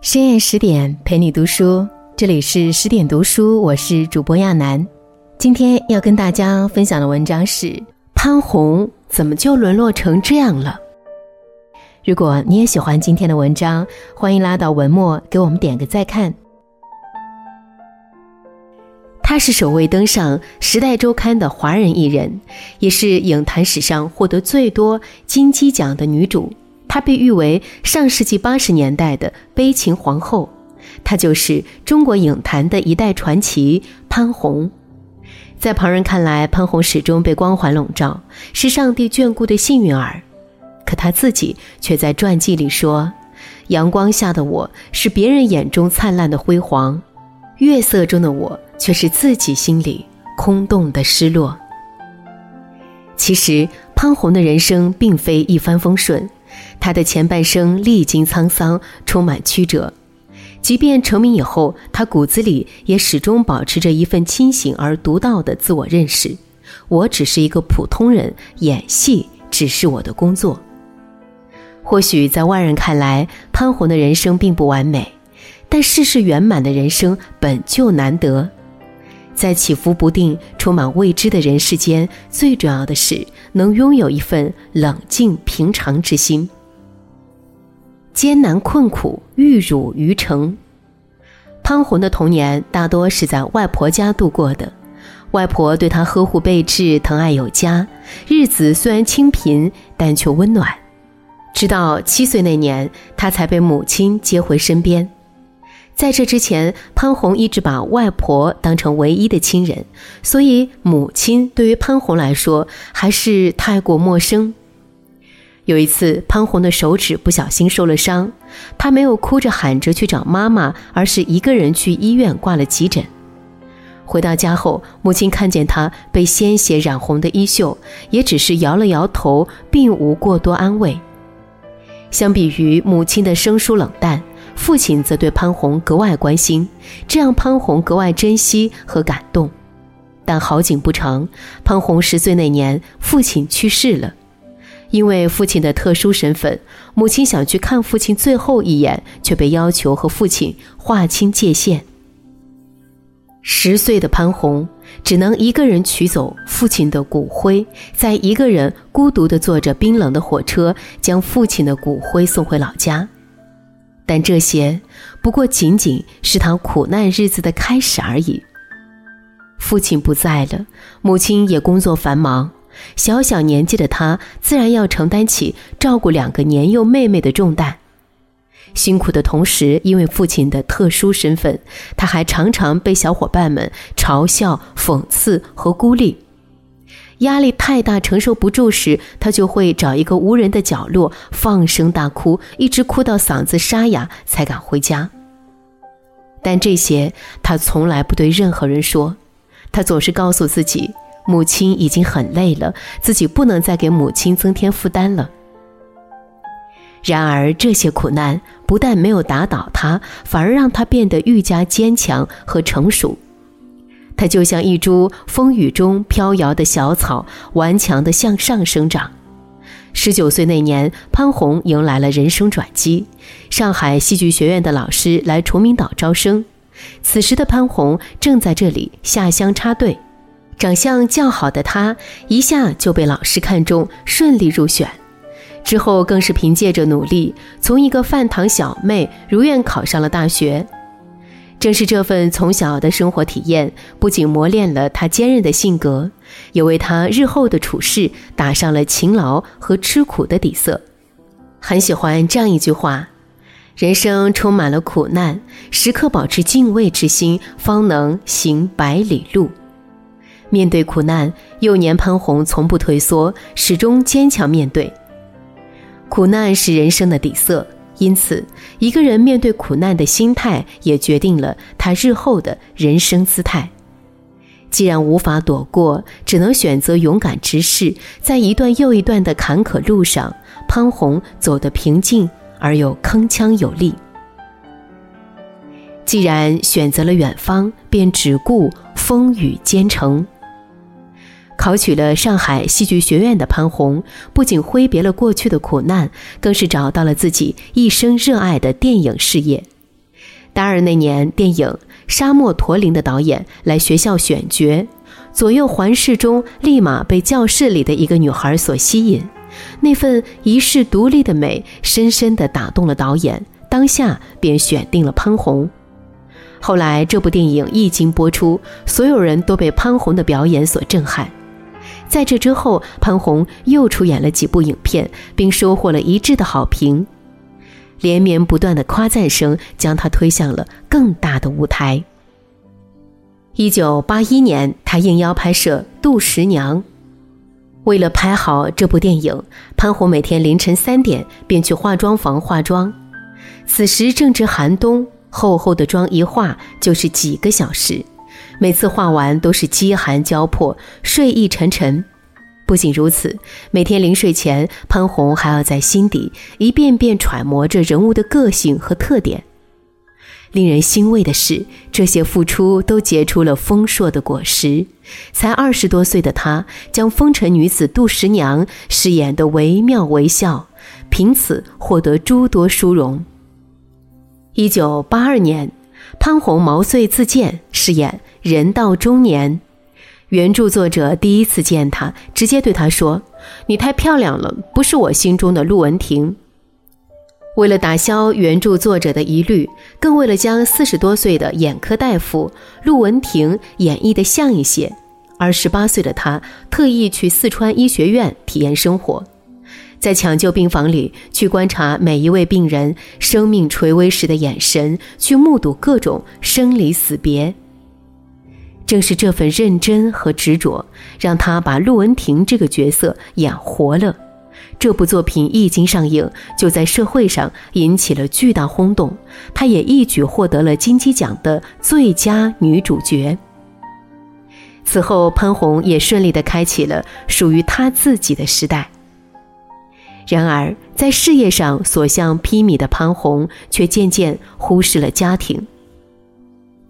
深夜十点陪你读书，这里是十点读书，我是主播亚楠。今天要跟大家分享的文章是潘虹怎么就沦落成这样了？如果你也喜欢今天的文章，欢迎拉到文末给我们点个再看。她是首位登上《时代周刊》的华人艺人，也是影坛史上获得最多金鸡奖的女主。她被誉为上世纪八十年代的悲情皇后，她就是中国影坛的一代传奇潘虹。在旁人看来，潘虹始终被光环笼罩，是上帝眷顾的幸运儿。可她自己却在传记里说：“阳光下的我是别人眼中灿烂的辉煌，月色中的我却是自己心里空洞的失落。”其实，潘虹的人生并非一帆风顺。他的前半生历经沧桑，充满曲折。即便成名以后，他骨子里也始终保持着一份清醒而独到的自我认识：我只是一个普通人，演戏只是我的工作。或许在外人看来，潘虹的人生并不完美，但事事圆满的人生本就难得。在起伏不定、充满未知的人世间，最重要的是能拥有一份冷静平常之心。艰难困苦，玉汝于成。潘虹的童年大多是在外婆家度过的，外婆对她呵护备至，疼爱有加，日子虽然清贫，但却温暖。直到七岁那年，她才被母亲接回身边。在这之前，潘虹一直把外婆当成唯一的亲人，所以母亲对于潘虹来说还是太过陌生。有一次，潘虹的手指不小心受了伤，她没有哭着喊着去找妈妈，而是一个人去医院挂了急诊。回到家后，母亲看见她被鲜血染红的衣袖，也只是摇了摇头，并无过多安慰。相比于母亲的生疏冷淡。父亲则对潘虹格外关心，这让潘虹格外珍惜和感动。但好景不长，潘虹十岁那年，父亲去世了。因为父亲的特殊身份，母亲想去看父亲最后一眼，却被要求和父亲划清界限。十岁的潘虹只能一个人取走父亲的骨灰，再一个人孤独地坐着冰冷的火车，将父亲的骨灰送回老家。但这些不过仅仅是他苦难日子的开始而已。父亲不在了，母亲也工作繁忙，小小年纪的他自然要承担起照顾两个年幼妹妹的重担。辛苦的同时，因为父亲的特殊身份，他还常常被小伙伴们嘲笑、讽刺和孤立。压力太大，承受不住时，他就会找一个无人的角落放声大哭，一直哭到嗓子沙哑才敢回家。但这些他从来不对任何人说，他总是告诉自己，母亲已经很累了，自己不能再给母亲增添负担了。然而，这些苦难不但没有打倒他，反而让他变得愈加坚强和成熟。他就像一株风雨中飘摇的小草，顽强地向上生长。十九岁那年，潘虹迎来了人生转机。上海戏剧学院的老师来崇明岛招生，此时的潘虹正在这里下乡插队。长相较好的她，一下就被老师看中，顺利入选。之后更是凭借着努力，从一个饭堂小妹如愿考上了大学。正是这份从小的生活体验，不仅磨练了他坚韧的性格，也为他日后的处事打上了勤劳和吃苦的底色。很喜欢这样一句话：“人生充满了苦难，时刻保持敬畏之心，方能行百里路。”面对苦难，幼年潘虹从不退缩，始终坚强面对。苦难是人生的底色。因此，一个人面对苦难的心态，也决定了他日后的人生姿态。既然无法躲过，只能选择勇敢直视。在一段又一段的坎坷路上，潘虹走得平静而又铿锵有力。既然选择了远方，便只顾风雨兼程。考取了上海戏剧学院的潘虹，不仅挥别了过去的苦难，更是找到了自己一生热爱的电影事业。大二那年，电影《沙漠驼铃》的导演来学校选角，左右环视中，立马被教室里的一个女孩所吸引。那份遗世独立的美，深深地打动了导演，当下便选定了潘虹。后来，这部电影一经播出，所有人都被潘虹的表演所震撼。在这之后，潘虹又出演了几部影片，并收获了一致的好评。连绵不断的夸赞声将她推向了更大的舞台。一九八一年，他应邀拍摄《杜十娘》。为了拍好这部电影，潘虹每天凌晨三点便去化妆房化妆。此时正值寒冬，厚厚的妆一化就是几个小时，每次画完都是饥寒交迫、睡意沉沉。不仅如此，每天临睡前，潘虹还要在心底一遍遍揣摩着人物的个性和特点。令人欣慰的是，这些付出都结出了丰硕的果实。才二十多岁的她，将风尘女子杜十娘饰演得惟妙惟肖，凭此获得诸多殊荣。一九八二年，潘虹毛遂自荐饰演人到中年。原著作者第一次见她，直接对她说：“你太漂亮了，不是我心中的陆文婷。”为了打消原著作者的疑虑，更为了将四十多岁的眼科大夫陆文婷演绎的像一些，而十八岁的她特意去四川医学院体验生活，在抢救病房里去观察每一位病人生命垂危时的眼神，去目睹各种生离死别。正是这份认真和执着，让他把陆文婷这个角色演活了。这部作品一经上映，就在社会上引起了巨大轰动，她也一举获得了金鸡奖的最佳女主角。此后，潘虹也顺利地开启了属于她自己的时代。然而，在事业上所向披靡的潘虹，却渐渐忽视了家庭。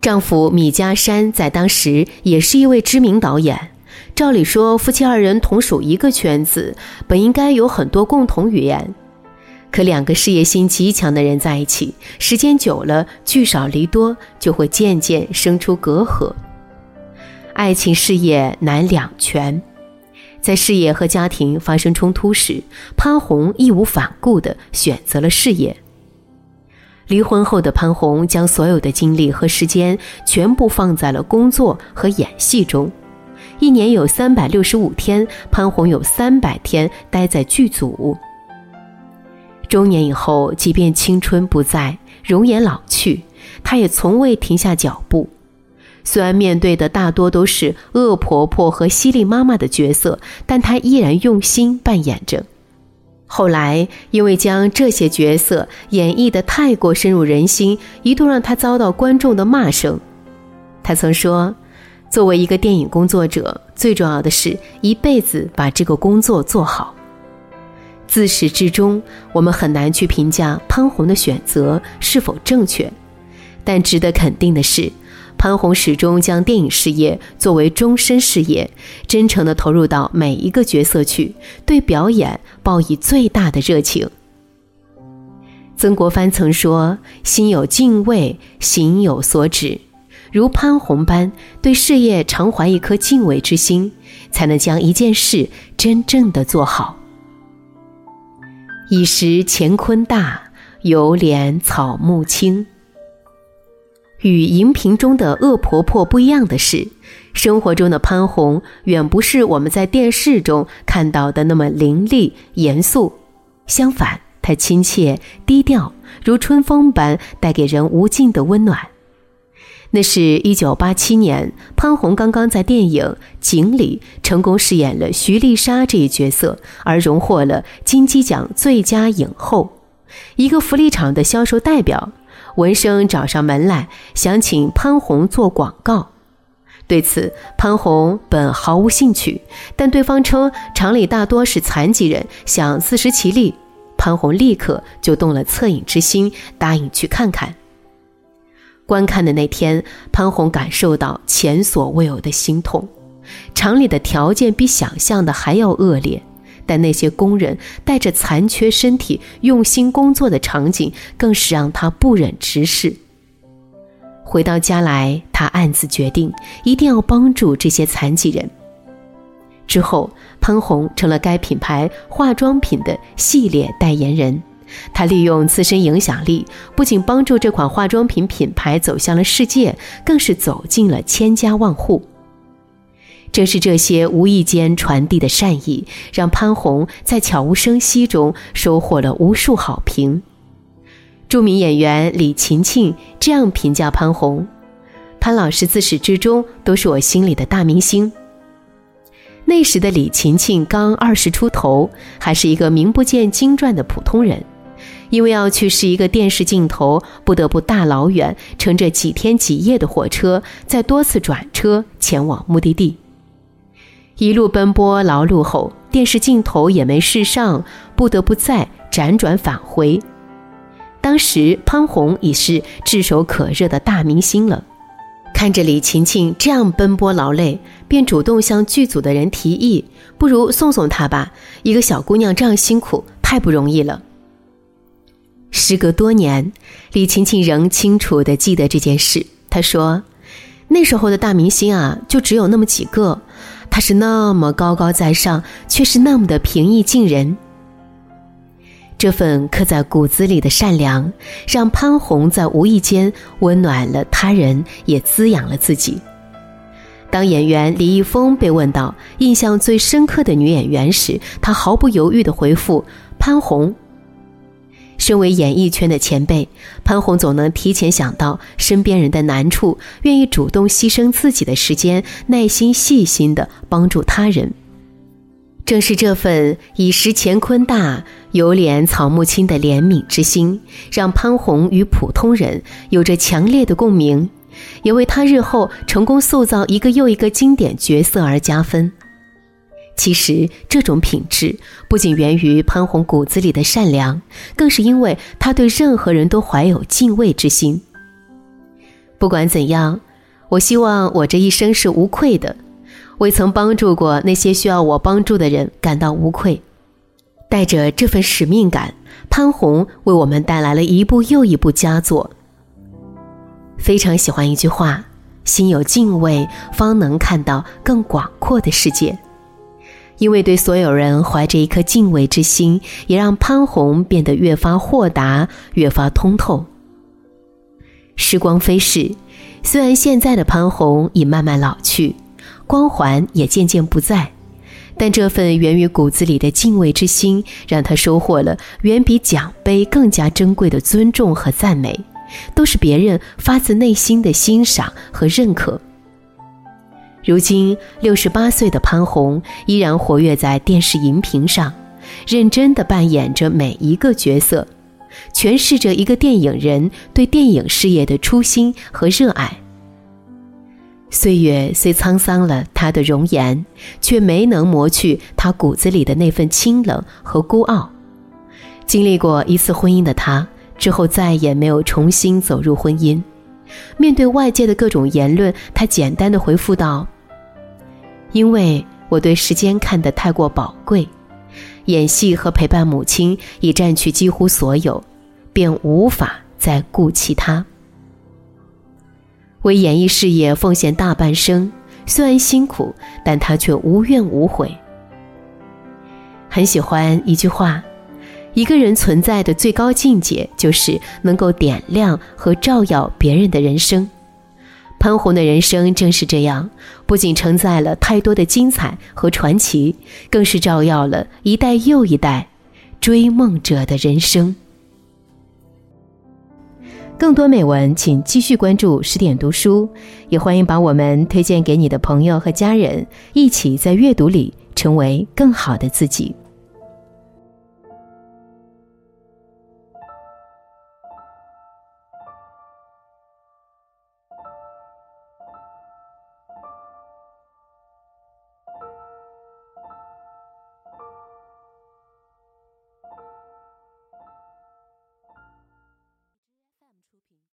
丈夫米家山在当时也是一位知名导演，照理说夫妻二人同属一个圈子，本应该有很多共同语言。可两个事业心极强的人在一起，时间久了，聚少离多，就会渐渐生出隔阂。爱情事业难两全，在事业和家庭发生冲突时，潘虹义无反顾地选择了事业。离婚后的潘虹将所有的精力和时间全部放在了工作和演戏中，一年有三百六十五天，潘虹有三百天待在剧组。中年以后，即便青春不在，容颜老去，她也从未停下脚步。虽然面对的大多都是恶婆婆和犀利妈妈的角色，但她依然用心扮演着。后来，因为将这些角色演绎得太过深入人心，一度让他遭到观众的骂声。他曾说：“作为一个电影工作者，最重要的是一辈子把这个工作做好。”自始至终，我们很难去评价潘虹的选择是否正确，但值得肯定的是。潘虹始终将电影事业作为终身事业，真诚地投入到每一个角色去，对表演抱以最大的热情。曾国藩曾说：“心有敬畏，行有所止。”如潘虹般对事业常怀一颗敬畏之心，才能将一件事真正的做好。已识乾坤大，犹怜草木青。与荧屏中的恶婆婆不一样的是，生活中的潘虹远不是我们在电视中看到的那么凌厉严肃，相反，她亲切低调，如春风般带给人无尽的温暖。那是一九八七年，潘虹刚刚在电影《井》里成功饰演了徐丽莎这一角色，而荣获了金鸡奖最佳影后，一个福利厂的销售代表。文生找上门来，想请潘虹做广告。对此，潘虹本毫无兴趣，但对方称厂里大多是残疾人，想自食其力。潘虹立刻就动了恻隐之心，答应去看看。观看的那天，潘虹感受到前所未有的心痛。厂里的条件比想象的还要恶劣，但那些工人带着残缺身体用心工作的场景，更是让他不忍直视。回到家来，他暗自决定一定要帮助这些残疾人。之后，潘虹成了该品牌化妆品的系列代言人。他利用自身影响力，不仅帮助这款化妆品品牌走向了世界，更是走进了千家万户。正是这些无意间传递的善意，让潘虹在悄无声息中收获了无数好评。著名演员李勤勤这样评价潘虹：“潘老师自始至终都是我心里的大明星。”那时的李勤勤刚二十出头，还是一个名不见经传的普通人，因为要去试一个电视镜头，不得不大老远乘着几天几夜的火车，再多次转车前往目的地。一路奔波劳碌后，电视镜头也没试上，不得不再辗转返回。当时潘虹已是炙手可热的大明星了，看着李晴晴这样奔波劳累，便主动向剧组的人提议：“不如送送她吧，一个小姑娘这样辛苦，太不容易了。”时隔多年，李晴晴仍清楚地记得这件事。她说：“那时候的大明星啊，就只有那么几个。”他是那么高高在上，却是那么的平易近人。这份刻在骨子里的善良，让潘虹在无意间温暖了他人，也滋养了自己。当演员李易峰被问到印象最深刻的女演员时，他毫不犹豫的回复：“潘虹。”身为演艺圈的前辈，潘虹总能提前想到身边人的难处，愿意主动牺牲自己的时间，耐心细心地帮助他人。正是这份以识乾坤大，有怜草木青的怜悯之心，让潘虹与普通人有着强烈的共鸣，也为他日后成功塑造一个又一个经典角色而加分。其实，这种品质不仅源于潘虹骨子里的善良，更是因为他对任何人都怀有敬畏之心。不管怎样，我希望我这一生是无愧的，未曾帮助过那些需要我帮助的人感到无愧。带着这份使命感，潘虹为我们带来了一部又一部佳作。非常喜欢一句话：“心有敬畏，方能看到更广阔的世界。”因为对所有人怀着一颗敬畏之心，也让潘虹变得越发豁达，越发通透。时光飞逝，虽然现在的潘虹已慢慢老去，光环也渐渐不在，但这份源于骨子里的敬畏之心，让他收获了远比奖杯更加珍贵的尊重和赞美，都是别人发自内心的欣赏和认可。如今六十八岁的潘虹依然活跃在电视荧屏上，认真地扮演着每一个角色，诠释着一个电影人对电影事业的初心和热爱。岁月虽沧桑了他的容颜，却没能磨去他骨子里的那份清冷和孤傲。经历过一次婚姻的他，之后再也没有重新走入婚姻。面对外界的各种言论，他简单的回复道。因为我对时间看得太过宝贵，演戏和陪伴母亲已占据几乎所有，便无法再顾其他。为演艺事业奉献大半生，虽然辛苦，但他却无怨无悔。很喜欢一句话：一个人存在的最高境界，就是能够点亮和照耀别人的人生。潘虹的人生正是这样，不仅承载了太多的精彩和传奇，更是照耀了一代又一代追梦者的人生。更多美文，请继续关注十点读书，也欢迎把我们推荐给你的朋友和家人，一起在阅读里成为更好的自己。